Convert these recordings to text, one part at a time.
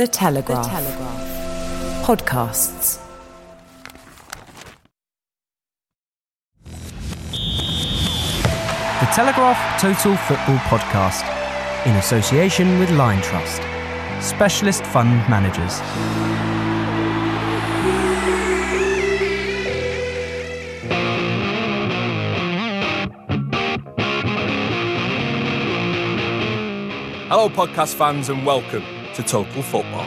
The Telegraph. The Telegraph. Podcasts. The Telegraph Total Football Podcast, in association with Lion Trust, specialist fund managers. Hello, podcast fans, and welcome to Total Football.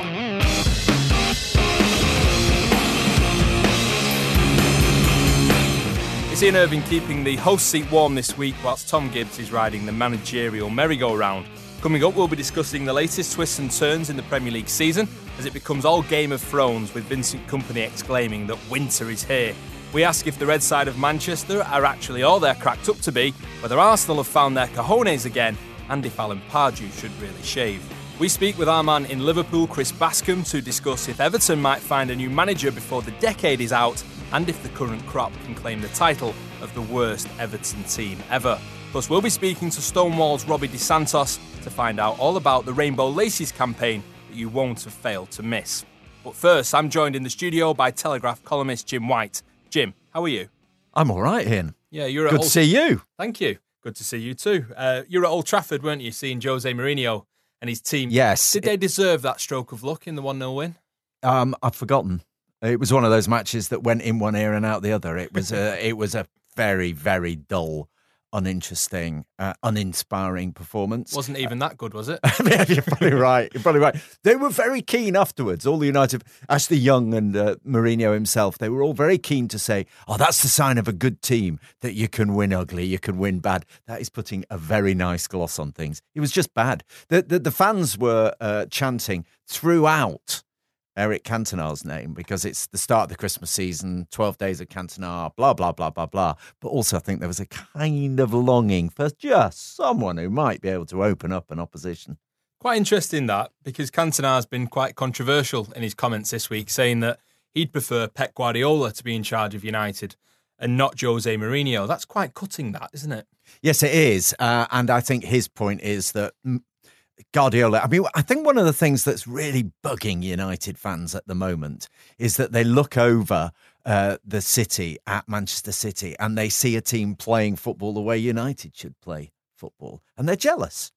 It's Ian Irving keeping the host seat warm this week, whilst Thom Gibbs is riding the managerial merry-go-round. Coming up, we'll be discussing the latest twists and turns in the Premier League season as it becomes all Game of Thrones, with Vincent Kompany exclaiming that winter is here. We ask if the red side of Manchester are actually all they're cracked up to be, whether Arsenal have found their cojones again, and if Alan Pardew should really shave. We speak with our man in Liverpool, Chris Bascombe, to discuss if Everton might find a new manager before the decade is out and if the current crop can claim the title of the worst Everton team ever. Plus, we'll be speaking to Stonewall's Robbie De Santos to find out all about the Rainbow Laces campaign that you won't have failed to miss. But first, I'm joined in the studio by Telegraph columnist Jim White. Jim, how are you? I'm all right, Ian. Yeah, you're Good at to see you. Thank you. Good to see you too. Uh, you're at Old Trafford, weren't you, seeing Jose Mourinho and his team? Yes. Did they deserve that stroke of luck in the 1 0 win? Um, I've forgotten. It was one of those matches that went in one ear and out the other. It was a, it was a very, very dull, uninteresting, uh, uninspiring performance. Wasn't even that good, was it? yeah, you're probably right. You're probably right. They were very keen afterwards. All the United, Ashley Young and uh, Mourinho himself, they were all very keen to say, "Oh, that's the sign of a good team that you can win ugly, you can win bad." That is putting a very nice gloss on things. It was just bad. The the, the fans were uh, chanting throughout. Eric Cantona's name because it's the start of the Christmas season, 12 days of Cantona, blah, blah, blah, blah, blah. But also, I think there was a kind of longing for just someone who might be able to open up an opposition. Quite interesting that because Cantona has been quite controversial in his comments this week, saying that he'd prefer Pep Guardiola to be in charge of United and not Jose Mourinho. That's quite cutting, that isn't it? Yes, it is. Uh, and I think his point is that Guardiola, I mean, I think one of the things that's really bugging United fans at the moment is that they look over uh, the city at Manchester City and they see a team playing football the way United should play football and they're jealous.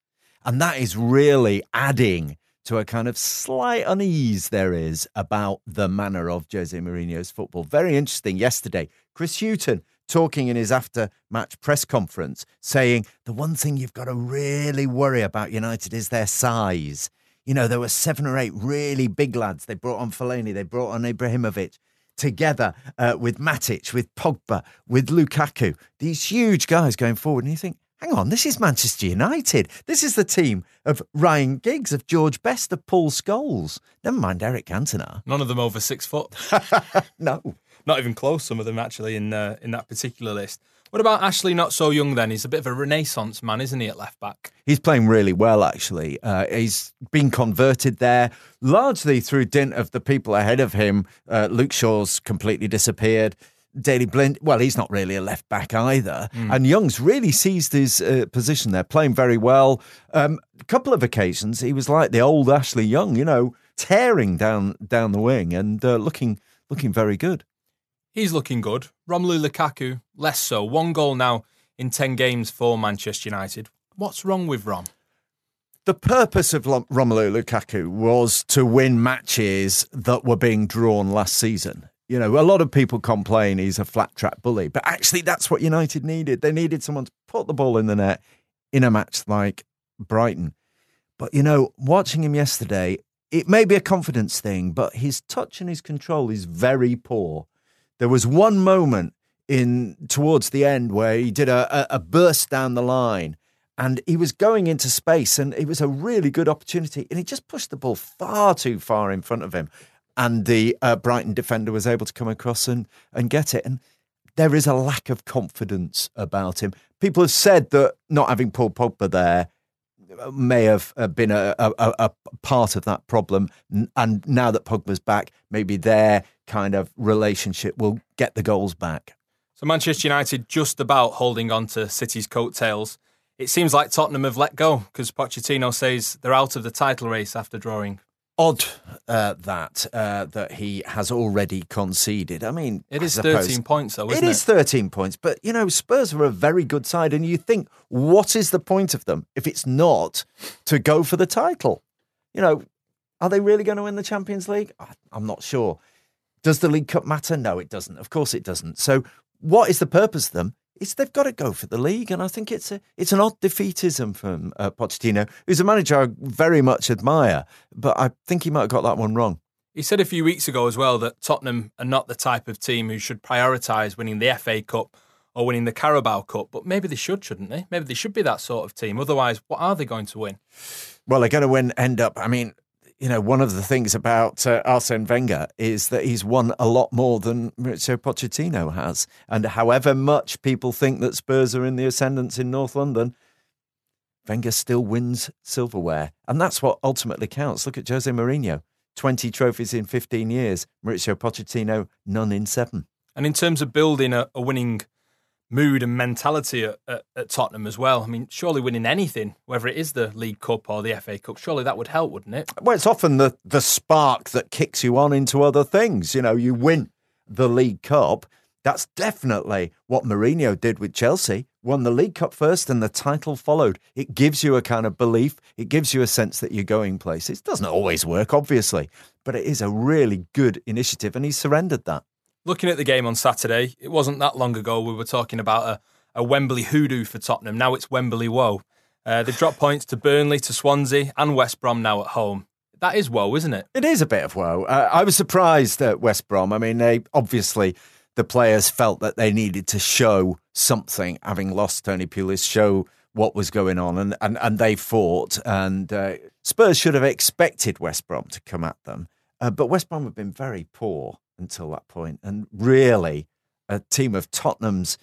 And that is really adding to a kind of slight unease there is about the manner of Jose Mourinho's football. Very interesting yesterday. Chris Hughton talking in his after match press conference, saying the one thing you've got to really worry about United is their size. You know, there were seven or eight really big lads. They brought on Fellaini, they brought on Ibrahimovic together uh, with Matic, with Pogba, with Lukaku. These huge guys going forward. And you think, hang on, this is Manchester United. This is the team of Ryan Giggs, of George Best, of Paul Scholes. Never mind Eric Cantona. None of them over six foot. no. Not even close, some of them actually, in, uh, in that particular list. What about Ashley, not so young then? He's a bit of a renaissance man, isn't he, at left back? He's playing really well, actually. Uh, he's been converted there largely through dint of the people ahead of him. Uh, Luke Shaw's completely disappeared. Daley Blind, well, he's not really a left back either. Mm. And Young's really seized his uh, position there, playing very well. Um, a couple of occasions, he was like the old Ashley Young, you know, tearing down down the wing and uh, looking looking very good. He's looking good. Romelu Lukaku, less so. One goal now in 10 games for Manchester United. What's wrong with Rom? The purpose of Romelu Lukaku was to win matches that were being drawn last season. You know, a lot of people complain he's a flat track bully, but actually, that's what United needed. They needed someone to put the ball in the net in a match like Brighton. But, you know, watching him yesterday, it may be a confidence thing, but his touch and his control is very poor. There was one moment in towards the end where he did a, a, a burst down the line and he was going into space and it was a really good opportunity and he just pushed the ball far too far in front of him and the uh, Brighton defender was able to come across and, and get it. And there is a lack of confidence about him. People have said that not having Paul Pogba there may have uh, been a, a, a, part of that problem. And now that Pogba's back, maybe their kind of relationship will get the goals back. So Manchester United just about holding on to City's coattails. It seems like Tottenham have let go because Pochettino says they're out of the title race after drawing odd uh, that uh, that he has already conceded. I mean, it is 13 points, though. Isn't it is 13 points, but you know, Spurs are a very good side, and you think, what is the point of them if it's not to go for the title? You know, are they really going to win the Champions League? I'm not sure. Does the League Cup matter? No, it doesn't. Of course, it doesn't. So, what is the purpose of them? it's they've got to go for the league, and I think it's a it's an odd defeatism from uh, Pochettino, who's a manager I very much admire, but I think he might have got that one wrong. He said a few weeks ago as well that Tottenham are not the type of team who should prioritise winning the FA Cup or winning the Carabao Cup, but maybe they should, shouldn't they? Maybe they should be that sort of team. Otherwise, what are they going to win? Well, they're going to win. End up. I mean, you know, one of the things about uh, Arsene Wenger is that he's won a lot more than Mauricio Pochettino has. And however much people think that Spurs are in the ascendance in North London, Wenger still wins silverware. And that's what ultimately counts. Look at Jose Mourinho 20 trophies in 15 years. Mauricio Pochettino, none in seven. And in terms of building a, a winning mood and mentality at, at, at, Tottenham as well. I mean, surely winning anything, whether it is the League Cup or the FA Cup, surely that would help, wouldn't it? Well, it's often the the spark that kicks you on into other things. You know, you win the League Cup. That's definitely what Mourinho did with Chelsea. Won the League Cup first and the title followed. It gives you a kind of belief. It gives you a sense that you're going places. It doesn't always work, obviously, but it is a really good initiative, and he's surrendered that. Looking at the game on Saturday, it wasn't that long ago we were talking about a, a Wembley hoodoo for Tottenham. Now it's Wembley woe. Uh, they dropped points to Burnley, to Swansea, and West Brom now at home. That is woe, isn't it? It is a bit of woe. Uh, I was surprised at West Brom. I mean, they obviously the players felt that they needed to show something, having lost Tony Pulis, show what was going on, and and, and they fought. And uh, Spurs should have expected West Brom to come at them, uh, but West Brom have been very poor until that point. And really, a team of Tottenham's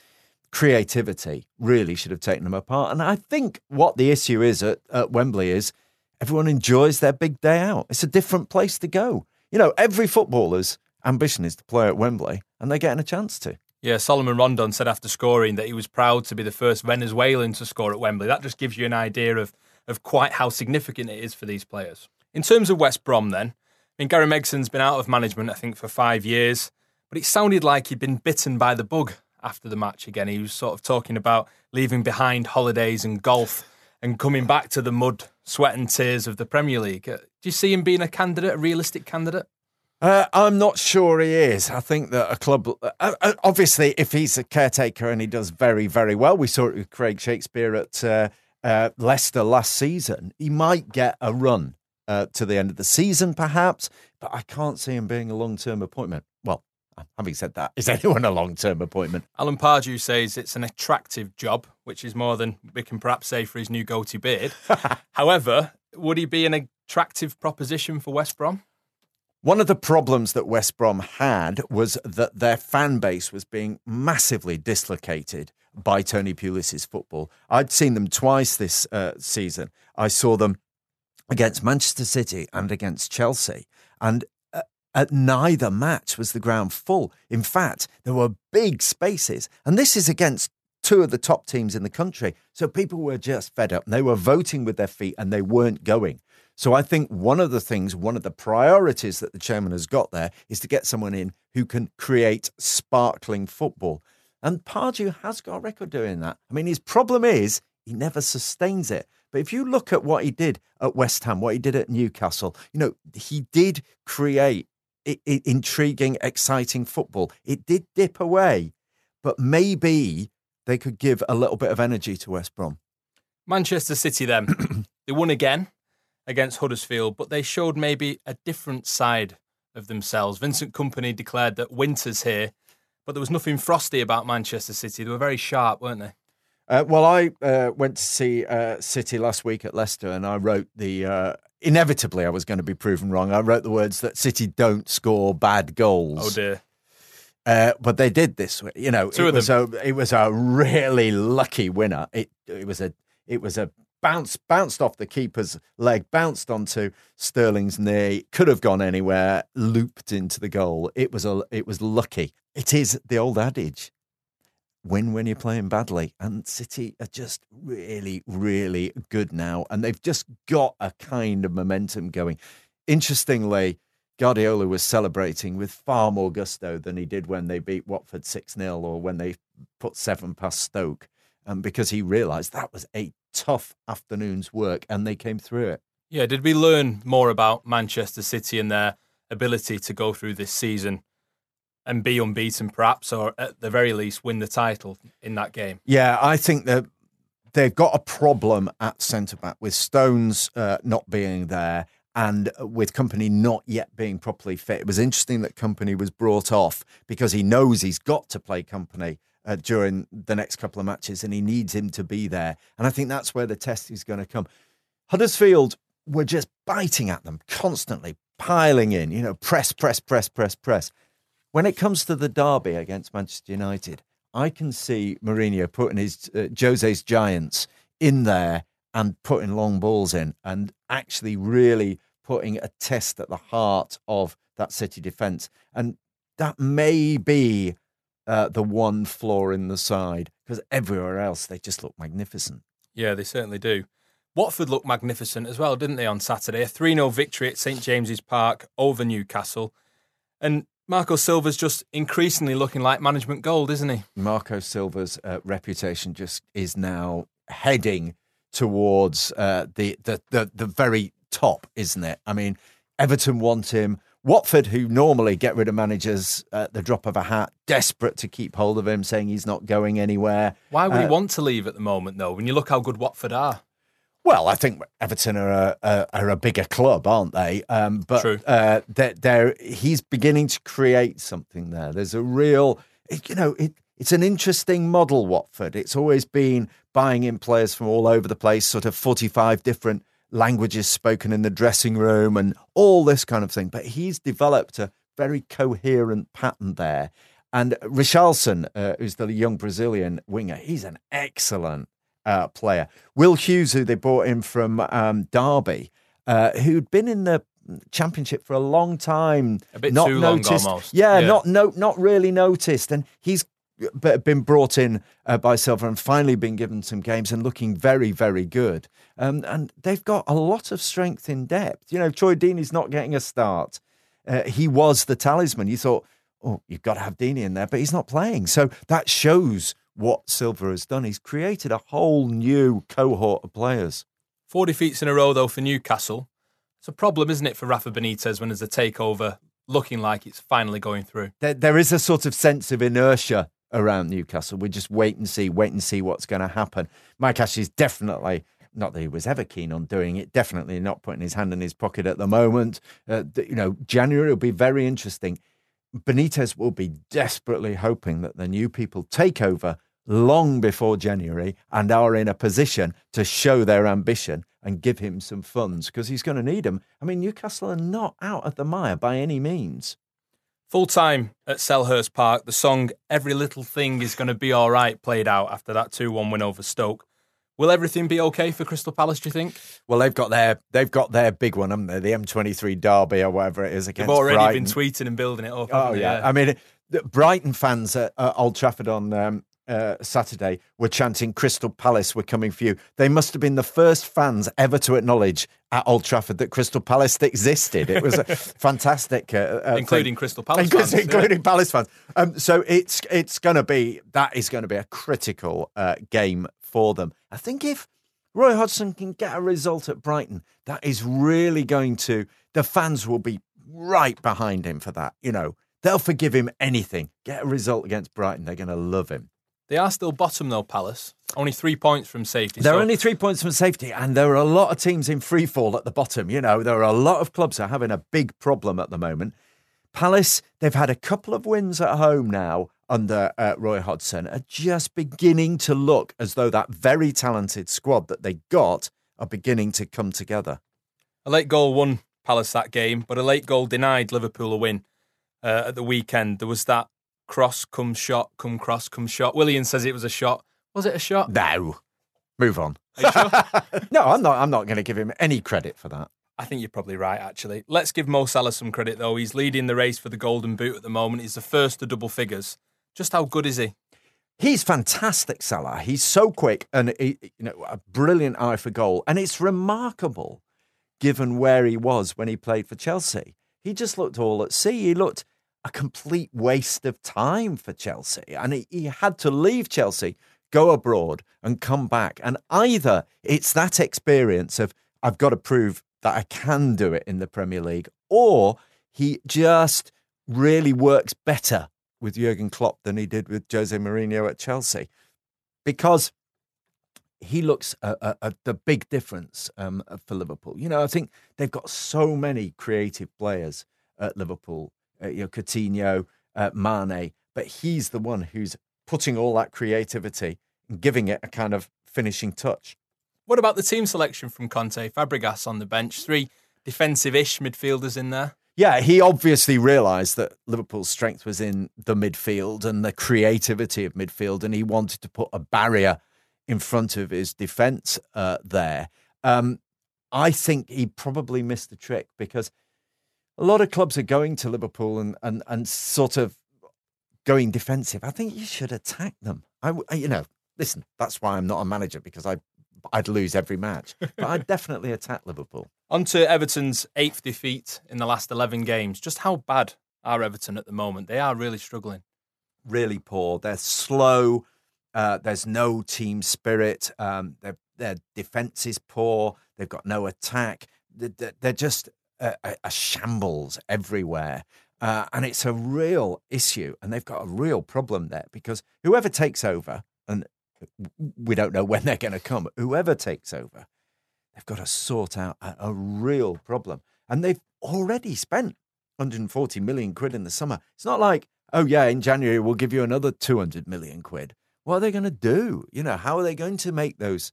creativity really should have taken them apart. And I think what the issue is at, at Wembley is everyone enjoys their big day out. It's a different place to go. You know, every footballer's ambition is to play at Wembley, and they're getting a chance to. Yeah, Solomon Rondon said after scoring that he was proud to be the first Venezuelan to score at Wembley. That just gives you an idea of, of quite how significant it is for these players. In terms of West Brom, then, I mean, Gary Megson's been out of management, I think, for five years, but it sounded like he'd been bitten by the bug after the match again. He was sort of talking about leaving behind holidays and golf and coming back to the mud, sweat and tears of the Premier League. Uh, do you see him being a candidate, a realistic candidate? Uh, I'm not sure he is. I think that a club, uh, uh obviously, if he's a caretaker and he does very, very well, we saw it with Craig Shakespeare at uh, uh Leicester last season, he might get a run uh, to the end of the season, perhaps. But I can't see him being a long term appointment. Well, having said that, is anyone a long term appointment? Alan Pardew says it's an attractive job, which is more than we can perhaps say for his new goatee beard. However, would he be an attractive proposition for West Brom? One of the problems that West Brom had was that their fan base was being massively dislocated by Tony Pulis's football. I'd seen them twice this uh, season. I saw them against Manchester City and against Chelsea. And uh, at neither match was the ground full. In fact, there were big spaces. And this is against two of the top teams in the country. So people were just fed up they were voting with their feet and they weren't going. So I think one of the things, one of the priorities that the chairman has got there is to get someone in who can create sparkling football. And Pardew has got a record doing that. I mean, his problem is he never sustains it. But if you look at what he did at West Ham, what he did at Newcastle, you know, he did create I- I- intriguing, exciting football. It did dip away, but maybe they could give a little bit of energy to West Brom. Manchester City, then, they won again against Huddersfield, but they showed maybe a different side of themselves. Vincent Kompany declared that winter's here, but there was nothing frosty about Manchester City. They were very sharp, weren't they? Uh, well, I uh, went to see uh, City last week at Leicester, and I wrote the. Uh, inevitably, I was going to be proven wrong. I wrote the words that City don't score bad goals. Oh dear. Uh, but they did this. You know, Two it of was a it was a really lucky winner. It it was a it was a bounce bounced off the keeper's leg, bounced onto Sterling's knee. Could have gone anywhere. Looped into the goal. It was a it was lucky. It is the old adage: win when you're playing badly. And City are just really really good now, and they've just got a kind of momentum going. Interestingly. Guardiola was celebrating with far more gusto than he did when they beat Watford 6 0 or when they put seven past Stoke, um, because he realised that was a tough afternoon's work and they came through it. Yeah, did we learn more about Manchester City and their ability to go through this season and be unbeaten, perhaps, or at the very least win the title in that game? Yeah, I think that they've got a problem at centre back with Stones uh, not being there and with Kompany not yet being properly fit. It was interesting that Kompany was brought off because he knows he's got to play Kompany. Uh, during the next couple of matches, and he needs him to be there. And I think that's where the test is going to come. Huddersfield were just biting at them constantly, piling in, you know, press, press, press, press, press. When it comes to the derby against Manchester United, I can see Mourinho putting his uh, Jose's Giants in there and putting long balls in and actually really putting a test at the heart of that City defence. And that may be uh, the one flaw in the side because everywhere else they just look magnificent. Yeah, they certainly do. Watford looked magnificent as well, didn't they, on Saturday? A 3 0 victory at St James's Park over Newcastle. And Marco Silva's just increasingly looking like management gold, isn't he? Marco Silva's uh, reputation just is now heading towards uh, the, the the the very top, isn't it? I mean, Everton want him. Watford, who normally get rid of managers at the drop of a hat, desperate to keep hold of him, saying he's not going anywhere. Why would he Uh, want to leave at the moment, though, when you look how good Watford are? Well, I think Everton are a, a, are a bigger club, aren't they? Um, but True. Uh, they're, they're, he's beginning to create something there. There's a real, you know, it, it's an interesting model, Watford. It's always been buying in players from all over the place, sort of 45 different languages spoken in the dressing room and all this kind of thing. But he's developed a very coherent pattern there. And Richarlison, uh, who's the young Brazilian winger, he's an excellent uh, player. Will Hughes, who they brought in from um, Derby, uh, who'd been in the championship for a long time, A bit not too long noticed. almost. Yeah, Yeah. not no, not really noticed, and he's been brought in uh, by Silva and finally been given some games and looking very, very good. Um, and they've got a lot of strength in depth. You know, Troy Deeney's not getting a start. Uh, he was the talisman. You thought, oh, you've got to have Deeney in there, but he's not playing. So that shows what Silva has done. He's created a whole new cohort of players. Four defeats in a row, though, for Newcastle. It's a problem, isn't it, for Rafa Benitez when there's a takeover looking like it's finally going through? There, there is a sort of sense of inertia around Newcastle. We just wait and see, wait and see what's going to happen. Mike Ashley's definitely not that he was ever keen on doing it. Definitely not putting his hand in his pocket at the moment. Uh, you know, January will be very interesting. Benitez will be desperately hoping that the new people take over long before January and are in a position to show their ambition and give him some funds because he's going to need them. I mean, Newcastle are not out of the mire by any means. Full time at Selhurst Park, the song Every Little Thing is Going to Be All Right played out after that 2 1 win over Stoke. Will everything be okay for Crystal Palace, do you think? Well, they've got their they've got their big one, haven't they? The M23 derby or whatever it is against They've already Brighton. been tweeting and building it up. Oh haven't yeah. I mean, the Brighton fans at, at Old Trafford on um, uh, Saturday were chanting Crystal Palace were coming for you. They must have been the first fans ever to acknowledge at Old Trafford that Crystal Palace existed. It was a fantastic, uh, uh, including thing. Crystal Palace including, fans, including yeah. Palace fans. Um, so it's it's going to be that is going to be a critical uh, game for them. I think if Roy Hodgson can get a result at Brighton, that is really going to the fans will be right behind him for that. You know, they'll forgive him anything. Get a result against Brighton, they're going to love him. They are still bottom though, Palace. Only three points from safety. They're so- only three points from safety, and there are a lot of teams in free fall at the bottom. You know, there are a lot of clubs that are having a big problem at the moment. Palace, they've had a couple of wins at home now under uh, Roy Hodgson, are just beginning to look as though that very talented squad that they got are beginning to come together. A late goal won Palace that game, but a late goal denied Liverpool a win uh, at the weekend. There was that cross, come shot, come cross, come shot. Willian says it was a shot. Was it a shot? No, move on. Sure? no, I'm not. I'm not going to give him any credit for that. I think you're probably right, actually. Let's give Mo Salah some credit, though. He's leading the race for the Golden Boot at the moment. He's the first to double figures. Just how good is he? He's fantastic, Salah. He's so quick and he, you know a brilliant eye for goal, and it's remarkable given where he was when he played for Chelsea. He just looked all at sea. He looked a complete waste of time for Chelsea, and he, he had to leave Chelsea, go abroad, and come back. And either it's that experience of I've got to prove that I can do it in the Premier League, or he just really works better with Jurgen Klopp than he did with Jose Mourinho at Chelsea, because he looks a, a, a, the big difference um, for Liverpool. You know, I think they've got so many creative players at Liverpool. Uh, you know, Coutinho, uh, Mane, but he's the one who's putting all that creativity and giving it a kind of finishing touch. What about the team selection from Conte? Fabregas on the bench, three defensive-ish midfielders in there. Yeah, he obviously realised that Liverpool's strength was in the midfield and the creativity of midfield, and he wanted to put a barrier in front of his defence uh, there. Um, I think he probably missed the trick because a lot of clubs are going to Liverpool and and, and sort of going defensive. I think you should attack them. I, I- you know, listen, that's why I'm not a manager because I I'd lose every match, but I'd definitely attack Liverpool. On to Everton's eighth defeat in the last 11 games. Just how bad are Everton at the moment? They are really struggling. really poor. They're slow. Uh, there's no team spirit. Um, their their defense is poor. They've got no attack. They're, they're just a, a- shambles everywhere, uh, and it's a real issue. And they've got a real problem there because whoever takes over, and we don't know when they're going to come. Whoever takes over, they've got to sort out a, a real problem, and they've already spent 140 million quid in the summer. It's not like, oh yeah, in January we'll give you another 200 million quid. What are they going to do? You know, how are they going to make those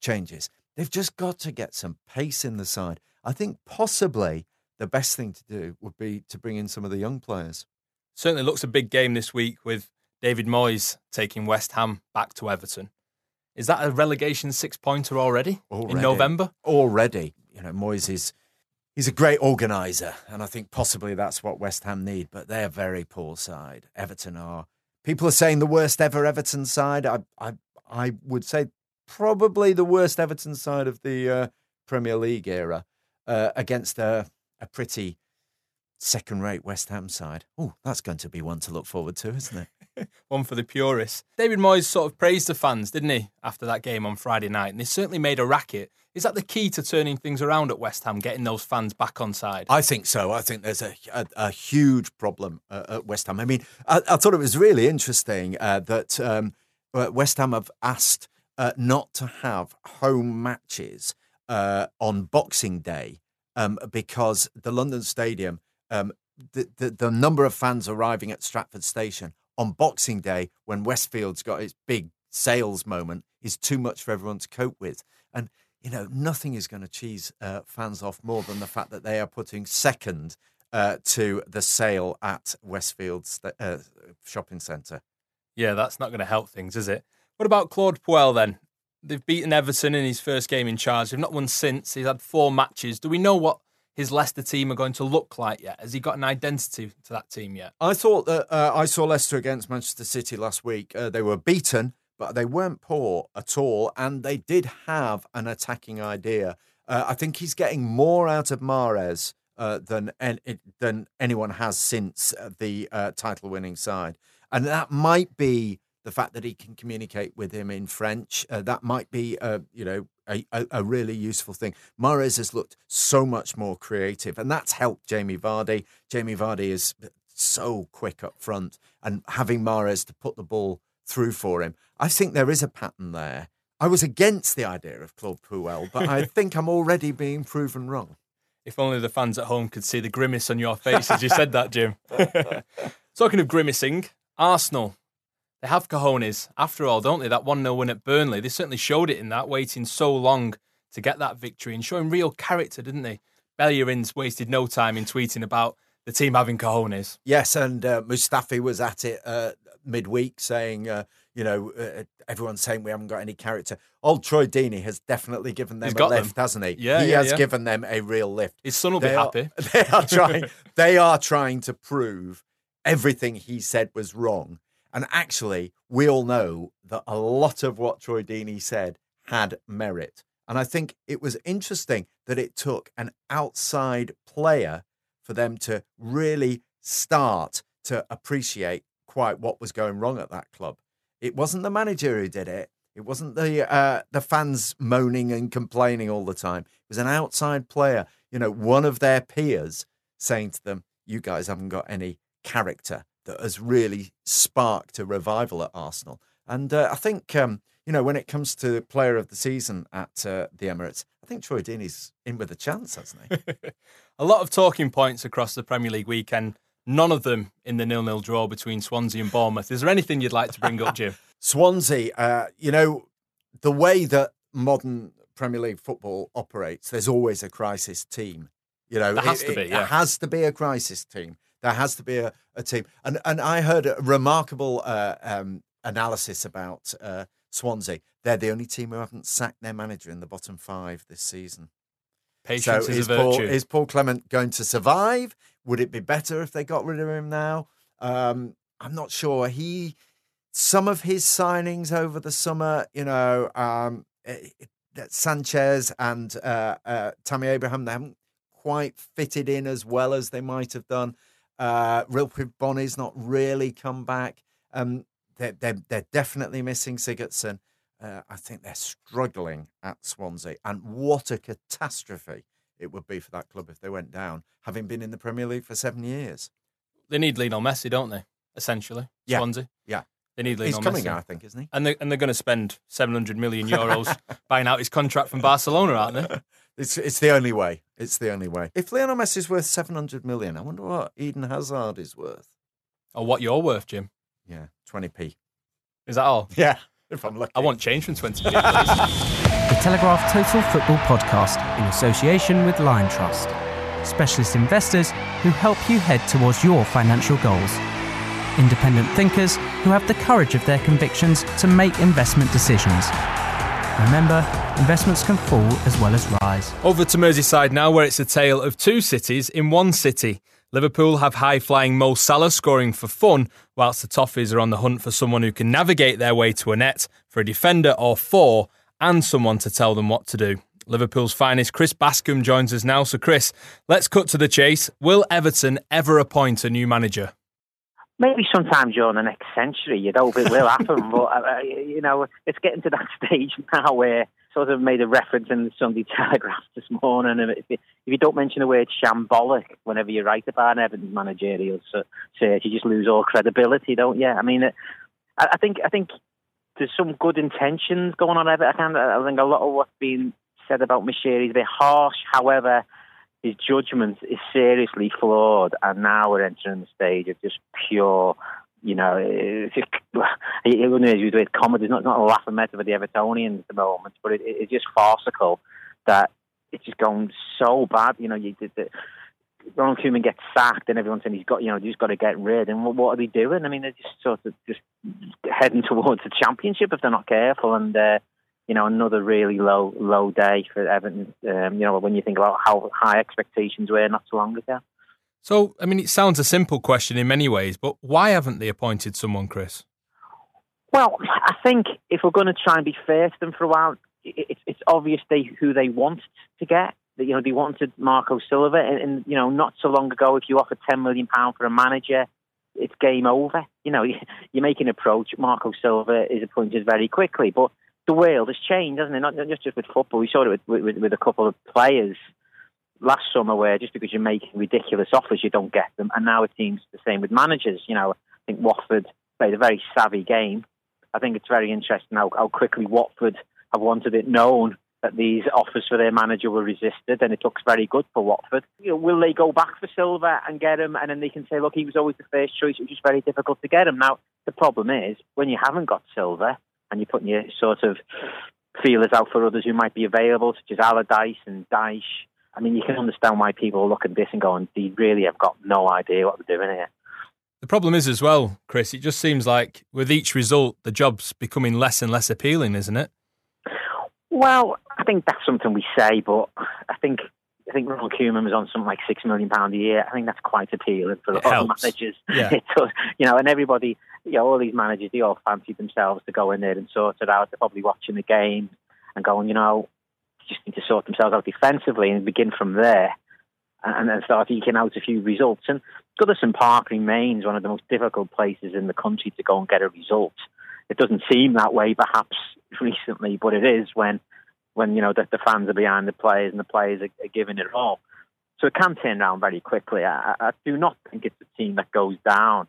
changes? They've just got to get some pace in the side. I think possibly the best thing to do would be to bring in some of the young players. Certainly looks a big game this week with David Moyes taking West Ham back to Everton. Is that a relegation six pointer already, Already. in November? Already, you know, Moyes is he's a great organizer, and I think possibly that's what West Ham need. But they're a very poor side. Everton are. People are saying the worst ever Everton side. I I I would say probably the worst Everton side of the uh, Premier League era uh, against a a pretty second-rate West Ham side. Oh, that's going to be one to look forward to, isn't it? One for the purists. David Moyes sort of praised the fans, didn't he, after that game on Friday night? And they certainly made a racket. Is that the key to turning things around at West Ham, getting those fans back on side? I think so. I think there's a a, a huge problem uh, at West Ham. I mean, I, I thought it was really interesting uh, that um, uh, West Ham have asked uh, not to have home matches uh, on Boxing Day um, because the London Stadium, um, the, the the number of fans arriving at Stratford Station on Boxing Day when Westfield's got its big sales moment is too much for everyone to cope with. And you know, nothing is going to cheese uh, fans off more than the fact that they are putting second uh, to the sale at Westfield st- uh, shopping centre. Yeah, that's not going to help things, is it? What about Claude Puel then? They've beaten Everton in his first game in charge. They've not won since. He's had four matches. Do we know what his Leicester team are going to look like yet? Has he got an identity to that team yet? I thought that uh, I saw Leicester against Manchester City last week. Uh, they were beaten, but they weren't poor at all, and they did have an attacking idea. Uh, I think he's getting more out of Mahrez uh, than than anyone has since the uh, title-winning side, and that might be the fact that he can communicate with him in French. Uh, that might be, you know, a, a, a, really useful thing. Mahrez has looked so much more creative, and that's helped Jamie Vardy. Jamie Vardy is so quick up front, and having Mahrez to put the ball through for him, I think there is a pattern there. I was against the idea of Claude Puel, but I think I'm already being proven wrong. If only the fans at home could see the grimace on your face as you said that, Jim. Talking of grimacing, Arsenal they have cojones, after all, don't they? That 1 0 win at Burnley. They certainly showed it in that, waiting so long to get that victory and showing real character, didn't they? Bellerin's wasted no time in tweeting about the team having cojones. Yes, and uh, Mustafi was at it uh, midweek saying, uh, you know, uh, everyone's saying we haven't got any character. Old Troy Deeney has definitely given them a lift, them. hasn't he? Yeah, he yeah, has yeah. given them a real lift. His son will they be are, happy. They are trying. they are trying to prove everything he said was wrong and actually, we all know that a lot of what Troy Deeney said had merit. And I think it was interesting that it took an outside player for them to really start to appreciate quite what was going wrong at that club. It wasn't the manager who did it. It wasn't the uh, the fans moaning and complaining all the time. It was an outside player, you know, one of their peers saying to them, "You guys haven't got any character that has really sparked a revival at Arsenal. And uh, I think, um, you know, when it comes to player of the season at uh, the Emirates, I think Troy Deeney's in with a chance, hasn't he? a lot of talking points across the Premier League weekend. None of them in the nil-nil draw between Swansea and Bournemouth. Is there anything you'd like to bring up, Jim? Swansea, uh, you know, the way that modern Premier League football operates, there's always a crisis team. You know, there has it, to be. It, yeah. it has to be a crisis team. There has to be a, a team. And and I heard a remarkable uh, um, analysis about uh, Swansea. They're the only team who haven't sacked their manager in the bottom five this season. Patience so is, is a virtue. Paul, is Paul Clement going to survive? Would it be better if they got rid of him now? Um, I'm not sure. He some of his signings over the summer, you know, um, it, Sanches and uh, uh, Tammy Abraham, they haven't quite fitted in as well as they might have done. Uh, Wilfried Bony's not really come back. Um, they're, they're, they're definitely missing Sigurdsson. Uh, I think they're struggling at Swansea. And what a catastrophe it would be for that club if they went down, having been in the Premier League for seven years. They need Lionel Messi, don't they? Essentially, yeah. Swansea. Yeah. They need Lionel He's coming, Messi. I think, isn't he? And they're, and they're going to spend 700 million euros buying out his contract from Barcelona, aren't they? It's it's the only way. It's the only way. If Lionel Messi's worth seven hundred million, I wonder what Eden Hazard is worth. Or what you're worth, Jim. Yeah, twenty p. Is that all? Yeah, if I'm lucky. I want change from 20p, please. The Telegraph Total Football Podcast in association with Lion Trust. Specialist investors who help you head towards your financial goals. Independent thinkers who have the courage of their convictions to make investment decisions. Remember, investments can fall as well as rise. Over to Merseyside now, where it's a tale of two cities in one city. Liverpool have high flying Mo Salah scoring for fun, whilst the Toffees are on the hunt for someone who can navigate their way to a net, for a defender or four, and someone to tell them what to do. Liverpool's finest Chris Bascombe joins us now. So, Chris, let's cut to the chase. Will Everton ever appoint a new manager? Maybe sometime during the next century, you'd hope it will happen. but uh, uh, you know, it's getting to that stage now where sort of made a reference in the Sunday Telegraph this morning. And if you, if you don't mention the word shambolic whenever you write about an Everton managerial search, you just lose all credibility, don't you? I mean, uh, I, I think I think there's some good intentions going on. Everton. I think a lot of what's been said about Moshiri is a bit harsh. However, his judgment is seriously flawed, and now we're entering the stage of just pure, you know, it's just, it wouldn't use with comedy. It's not, not a laughing matter for the Evertonians at the moment, but it, it's just farcical that it's just going so bad. You know, you did the. Ronald Koeman gets sacked, and everyone's saying he's got, you know, he's got to get rid. And what are they doing? I mean, they're just sort of just heading towards the championship if they're not careful. And uh, you know, another really low low day for Everton. Um, you know, when you think about how high expectations were not so long ago. So, I mean, it sounds a simple question in many ways, but why haven't they appointed someone, Chris? Well, I think if we're going to try and be fair to them for a while, it's, it's obvious they who they want to get. That you know, they wanted Marco Silva, and, and you know, not so long ago, if you offer ten million pound for a manager, it's game over. You know, you, you make an approach. Marco Silva is appointed very quickly, but the world has changed, hasn't it? Not, not just with football. We saw it with, with, with a couple of players last summer, where just because you're making ridiculous offers, you don't get them, and now it seems the same with managers. You know, I think Watford played a very savvy game. I think it's very interesting how, how quickly Watford have wanted it known that these offers for their manager were resisted, and it looks very good for Watford. You know, will they go back for Silva and get him, and then they can say, look, he was always the first choice. It was just very difficult to get him. Now the problem is when you haven't got Silva and you're putting your sort of feelers out for others who might be available, such as Allardyce and Dyche. I mean, you can understand why people look at this and go, they really have got no idea what they're doing here. The problem is as well, Chris, it just seems like with each result, the job's becoming less and less appealing, isn't it? Well, I think that's something we say, but I think I think Ronald Koeman was on something like six million pound a year. I think that's quite appealing for of managers. Yeah. you know, and everybody, you know, all these managers, they all fancy themselves to go in there and sort it out. They're probably watching the game and going, you know, just need to sort themselves out defensively and begin from there, and then start eking out a few results. And Goodison Park remains one of the most difficult places in the country to go and get a result. It doesn't seem that way, perhaps recently, but it is when when you know the, the fans are behind the players and the players are, are giving it all. So it can turn around very quickly. I, I do not think it's a team that goes down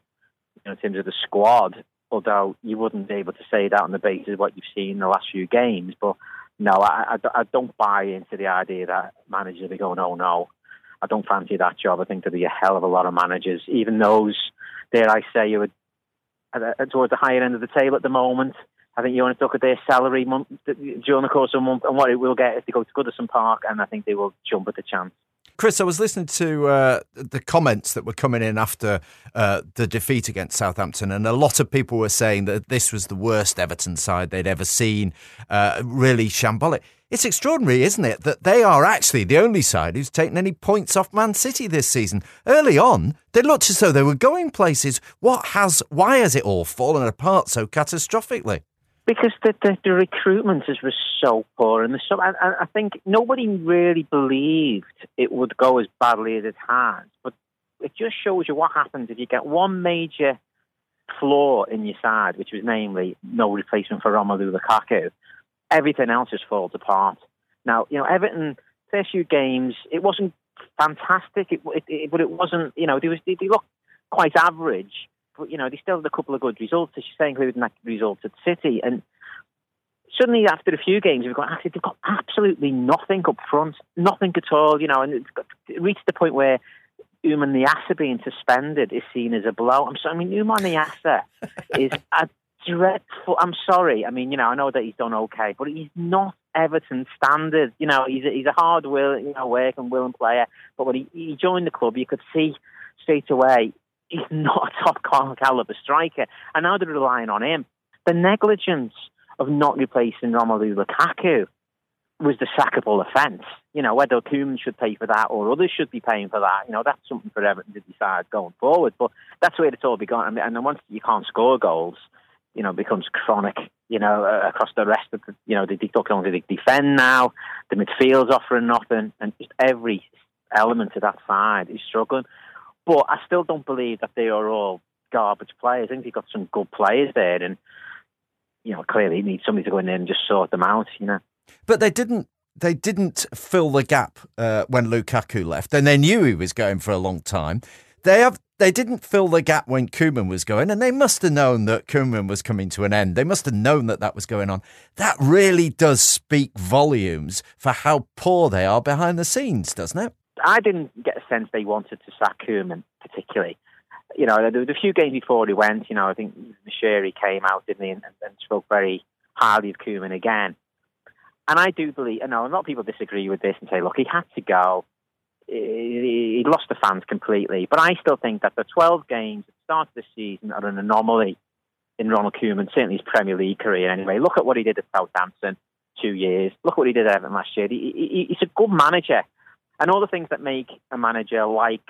in terms of the squad, although you wouldn't be able to say that on the basis of what you've seen in the last few games. But no, I, I, I don't buy into the idea that managers are going, oh no, I don't fancy that job. I think there'll be a hell of a lot of managers, even those, dare I say, you would towards the higher end of the table at the moment. I think you want to look at their salary during the course of a month and what it will get if they go to Goodison Park, and I think they will jump at the chance. Chris, I was listening to uh, the comments that were coming in after uh, the defeat against Southampton, and a lot of people were saying that this was the worst Everton side they'd ever seen. Uh, really shambolic. It's extraordinary, isn't it, that they are actually the only side who's taken any points off Man City this season. Early on, they looked as though they were going places. What has? Why has it all fallen apart so catastrophically? Because the, the, the recruitment is was so poor, and the, so I, I think nobody really believed it would go as badly as it has. But it just shows you what happens if you get one major flaw in your side, which was namely no replacement for Romelu Lukaku. Everything else just falls apart. Now, you know, Everton first few games, it wasn't fantastic, it, it, it, but it wasn't. You know, they was they, they looked quite average but you know they still had a couple of good results, as you say, including that result at City. And suddenly, after a few games, we've got actually they've got absolutely nothing up front, nothing at all. You know, and it's got, it reached the point where Oumar Niasse being suspended is seen as a blow. I'm sorry, I mean Oumar Niasse is a dreadful. I'm sorry. I mean, you know, I know that he's done okay, but he's not Everton standard. You know, he's a, he's a hard will, you know, working, willing player. But when he, he joined the club, you could see straight away he's not a top caliber striker, and now they're relying on him. The negligence of not replacing Romelu Lukaku was the sackable offence. You know, whether Koeman should pay for that or others should be paying for that, you know, that's something for Everton to decide going forward. But that's where it's all begun. And then once you can't score goals, you know, becomes chronic, you know, uh, across the rest of the, you know, they, they don't only defend now, the midfield's offering nothing, and just every element of that side is struggling. But I still don't believe that they are all garbage players. I think they've got some good players there, and you know, clearly you need somebody to go in there and just sort them out. You know, but they didn't. They didn't fill the gap uh, when Lukaku left, and they knew he was going for a long time. They have. They didn't fill the gap when Koeman was going, and they must have known that Koeman was coming to an end. They must have known that that was going on. That really does speak volumes for how poor they are behind the scenes, doesn't it? I didn't get a sense they wanted to sack Koeman particularly. You know, there was a few games before he went. You know, I think Moshiri came out, didn't he, and, and spoke very highly of Koeman again. And I do believe, you know, a lot of people disagree with this and say, look, he had to go. He lost the fans completely. But I still think that the 12 games at the start of the season are an anomaly in Ronald Koeman, certainly his Premier League career anyway. Look at what he did at Southampton. two years. Look what he did at Everton last year. He, he, he's a good manager, and all the things that make a manager liked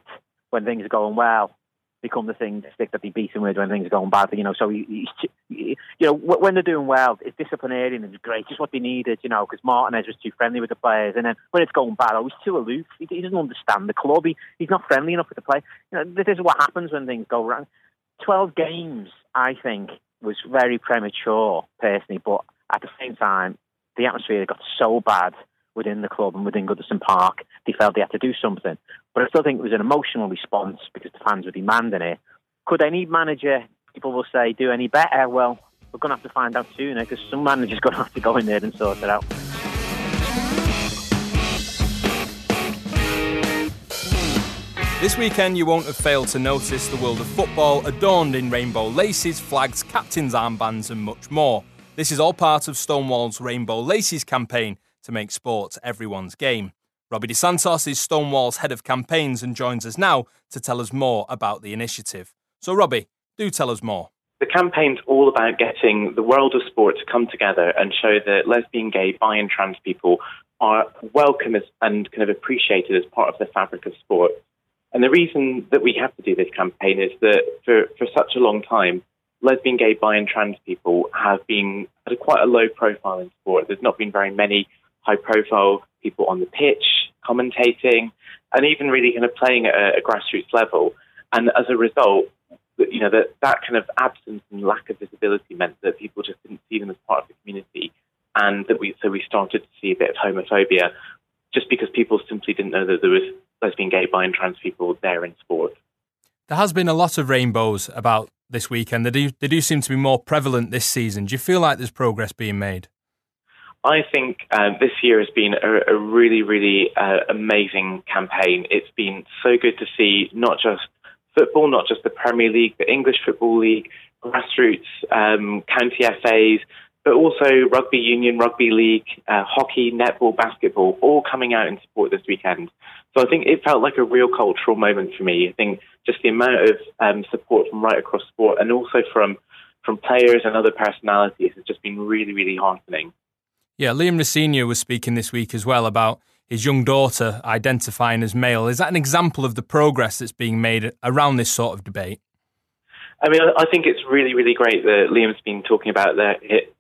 when things are going well become the thing, the stick that they beat him with when things are going bad. You know, so he, he, you know when they're doing well, it's disciplinarian and it's great, just what they needed. You know, because Martinez was too friendly with the players, and then when it's going bad, oh, he's too aloof. He, he doesn't understand the club. He, he's not friendly enough with the players. You know, this is what happens when things go wrong. Twelve games, I think, was very premature personally, but at the same time, the atmosphere got so bad within the club and within Goodison Park, they felt they had to do something. But I still think it was an emotional response because the fans were demanding it. Could any manager, people will say, do any better? Well, we're going to have to find out soon because some manager's going to have to go in there and sort it out. This weekend, you won't have failed to notice the world of football adorned in rainbow laces, flags, captains' armbands, and much more. This is all part of Stonewall's Rainbow Laces campaign to make sport everyone's game. Robbie De Santos is Stonewall's head of campaigns and joins us now to tell us more about the initiative. So, Robbie, do tell us more. The campaign's all about getting the world of sport to come together and show that lesbian, gay, bi, and trans people are welcome and kind of appreciated as part of the fabric of sport. And the reason that we have to do this campaign is that for, for such a long time, lesbian, gay, bi, and trans people have been at a quite a low profile in sport. There's not been very many high profile people on the pitch, commentating, and even really kind of playing at a, a grassroots level. And as a result, you know, that, that kind of absence and lack of visibility meant that people just didn't see them as part of the community. And that we, so we started to see a bit of homophobia just because people simply didn't know that there was lesbian, gay, bi, and trans people there in sport. There has been a lot of rainbows about this weekend. They do, they do seem to be more prevalent this season. Do you feel like there's progress being made? I think uh, this year has been a, a really, really uh, amazing campaign. It's been so good to see not just football, not just the Premier League, the English Football League, grassroots, um, county FAs, but also rugby union, rugby league, uh, hockey, netball, basketball, all coming out in support this weekend. So I think it felt like a real cultural moment for me. I think just the amount of um, support from right across sport and also from from players and other personalities has just been really, really heartening. Yeah, Liam Rosenior was speaking this week as well about his young daughter identifying as male. Is that an example of the progress that's being made around this sort of debate? I mean, I think it's really, really great that Liam's been talking about the,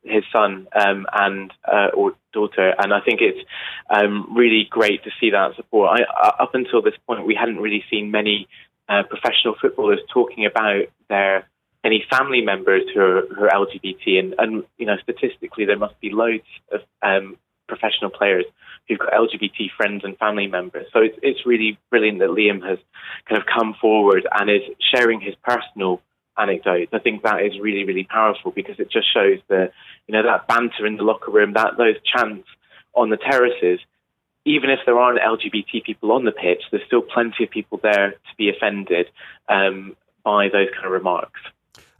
his son um, and uh, or daughter, and I think it's um, really great to see that support. I, up until this point, we hadn't really seen many uh, professional footballers talking about their any family members who are, who are LGBT, and, and you know statistically there must be loads of um, professional players who've got LGBT friends and family members. So it's it's really brilliant that Liam has kind of come forward and is sharing his personal anecdotes. I think that is really really powerful because it just shows the you know that banter in the locker room, that those chants on the terraces. Even if there aren't LGBT people on the pitch, there's still plenty of people there to be offended um, by those kind of remarks.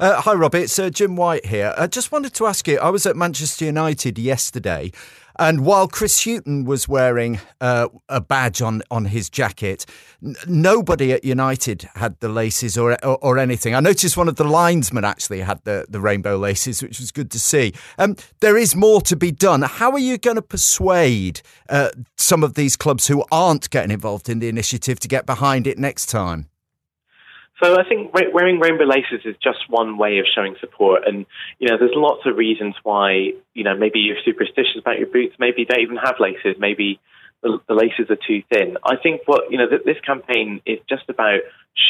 Uh, hi, Rob. It's uh, Jim White here. I just wanted to ask you I was at Manchester United yesterday, and while Chris Hughton was wearing uh, a badge on, on his jacket, n- nobody at United had the laces or, or, or, anything. I noticed one of the linesmen actually had the, the rainbow laces, which was good to see. Um, there is more to be done. How are you going to persuade uh, some of these clubs who aren't getting involved in the initiative to get behind it next time? So I think wearing rainbow laces is just one way of showing support, and you know, there's lots of reasons why you know maybe you're superstitious about your boots, maybe they even have laces, maybe the, the laces are too thin. I think what you know th- this campaign is just about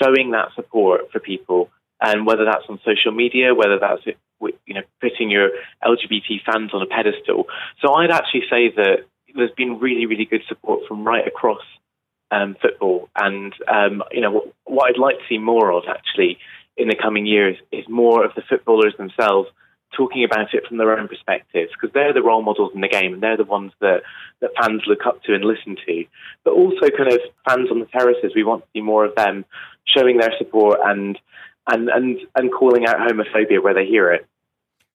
showing that support for people, and whether that's on social media, whether that's you know putting your LGBT fans on a pedestal. So I'd actually say that there's been really, really good support from right across um, football. And um, you know what, I'd like to see more of actually in the coming years is more of the footballers themselves talking about it from their own perspectives because they're the role models in the game and they're the ones that, that fans look up to and listen to. But also kind of fans on the terraces, we want to see more of them showing their support and and and, and calling out homophobia where they hear it.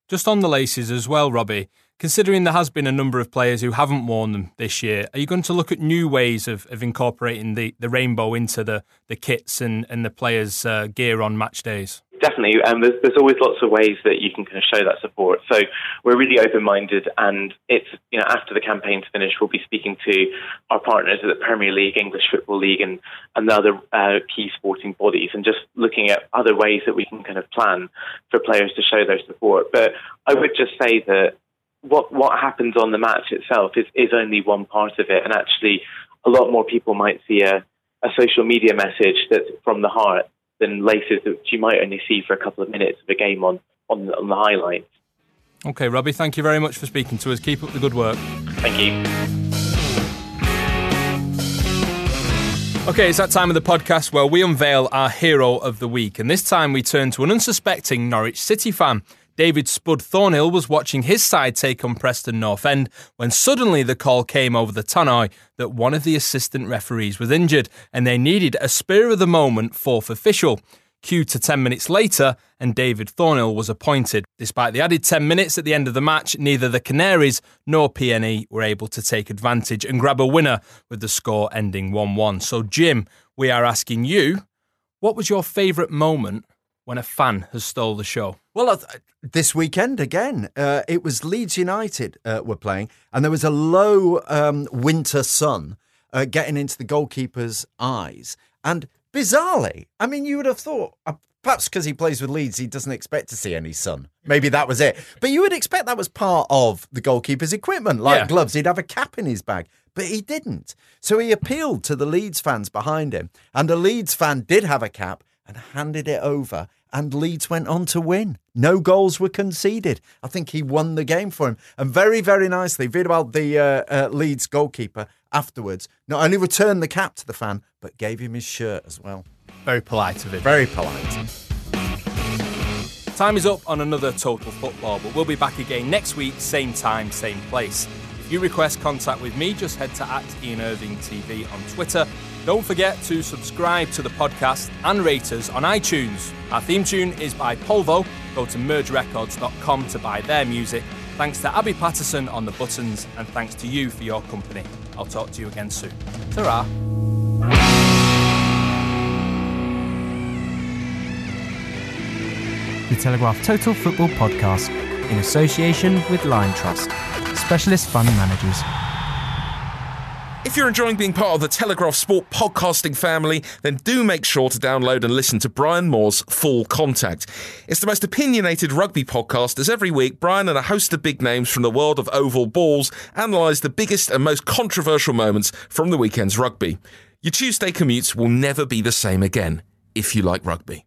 Just on the laces as well, Robbie. Considering there has been a number of players who haven't worn them this year, are you going to look at new ways of, of incorporating the, the rainbow into the, the kits and, and the players' uh, gear on match days? definitely. And um, there's, there's always lots of ways that you can kind of show that support. So we're really open-minded, and it's you know after the campaign's finished, we'll be speaking to our partners at the Premier League, English Football League, and and the other uh, key sporting bodies, and just looking at other ways that we can kind of plan for players to show their support. But I would just say that what what happens on the match itself is is only one part of it, and actually, a lot more people might see a a social media message that's from the heart than laces that you might only see for a couple of minutes of a game on, on, on the highlights. Okay, Robbie, thank you very much for speaking to us. Keep up the good work. Thank you. Okay, it's that time of the podcast where we unveil our hero of the week. And this time we turn to an unsuspecting Norwich City fan David Spud Thornhill was watching his side take on Preston North End when suddenly the call came over the tannoy that one of the assistant referees was injured and they needed a spur of the moment fourth official. Cue to 10 minutes later, and David Thornhill was appointed. Despite the added 10 minutes at the end of the match, neither the Canaries nor PNE were able to take advantage and grab a winner with the score ending 1 1. So, Jim, we are asking you, what was your favourite moment when a fan has stole the show? Well, this weekend again, uh, it was Leeds United uh, were playing, and there was a low um, winter sun uh, getting into the goalkeeper's eyes. And bizarrely, I mean, you would have thought, uh, perhaps because he plays with Leeds, he doesn't expect to see any sun. Maybe that was it. But you would expect that was part of the goalkeeper's equipment, like yeah. gloves. He'd have a cap in his bag, but he didn't. So he appealed to the Leeds fans behind him, and the Leeds fan did have a cap and handed it over and Leeds went on to win. No goals were conceded. I think he won the game for him. And very, very nicely, Vidal, the uh, uh, Leeds goalkeeper, afterwards not only returned the cap to the fan, but gave him his shirt as well. Very polite of him. Very polite. Time is up on another Total Football, but we'll be back again next week, same time, same place. You request contact with me, just head to at Ian Irving TV on Twitter don't forget to subscribe to the podcast and rate us on iTunes. Our theme tune is by Polvo. Go to mergerecords.com to buy their music. Thanks to Abby Patterson on the buttons, and thanks to you for your company. I'll talk to you again soon. ta The Telegraph Total Football Podcast in association with Liontrust, specialist fund managers. If you're enjoying being part of the Telegraph Sport podcasting family, then do make sure to download and listen to Brian Moore's Full Contact. It's the most opinionated rugby podcast, as every week, Brian and a host of big names from the world of oval balls analyse the biggest and most controversial moments from the weekend's rugby. Your Tuesday commutes will never be the same again, if you like rugby.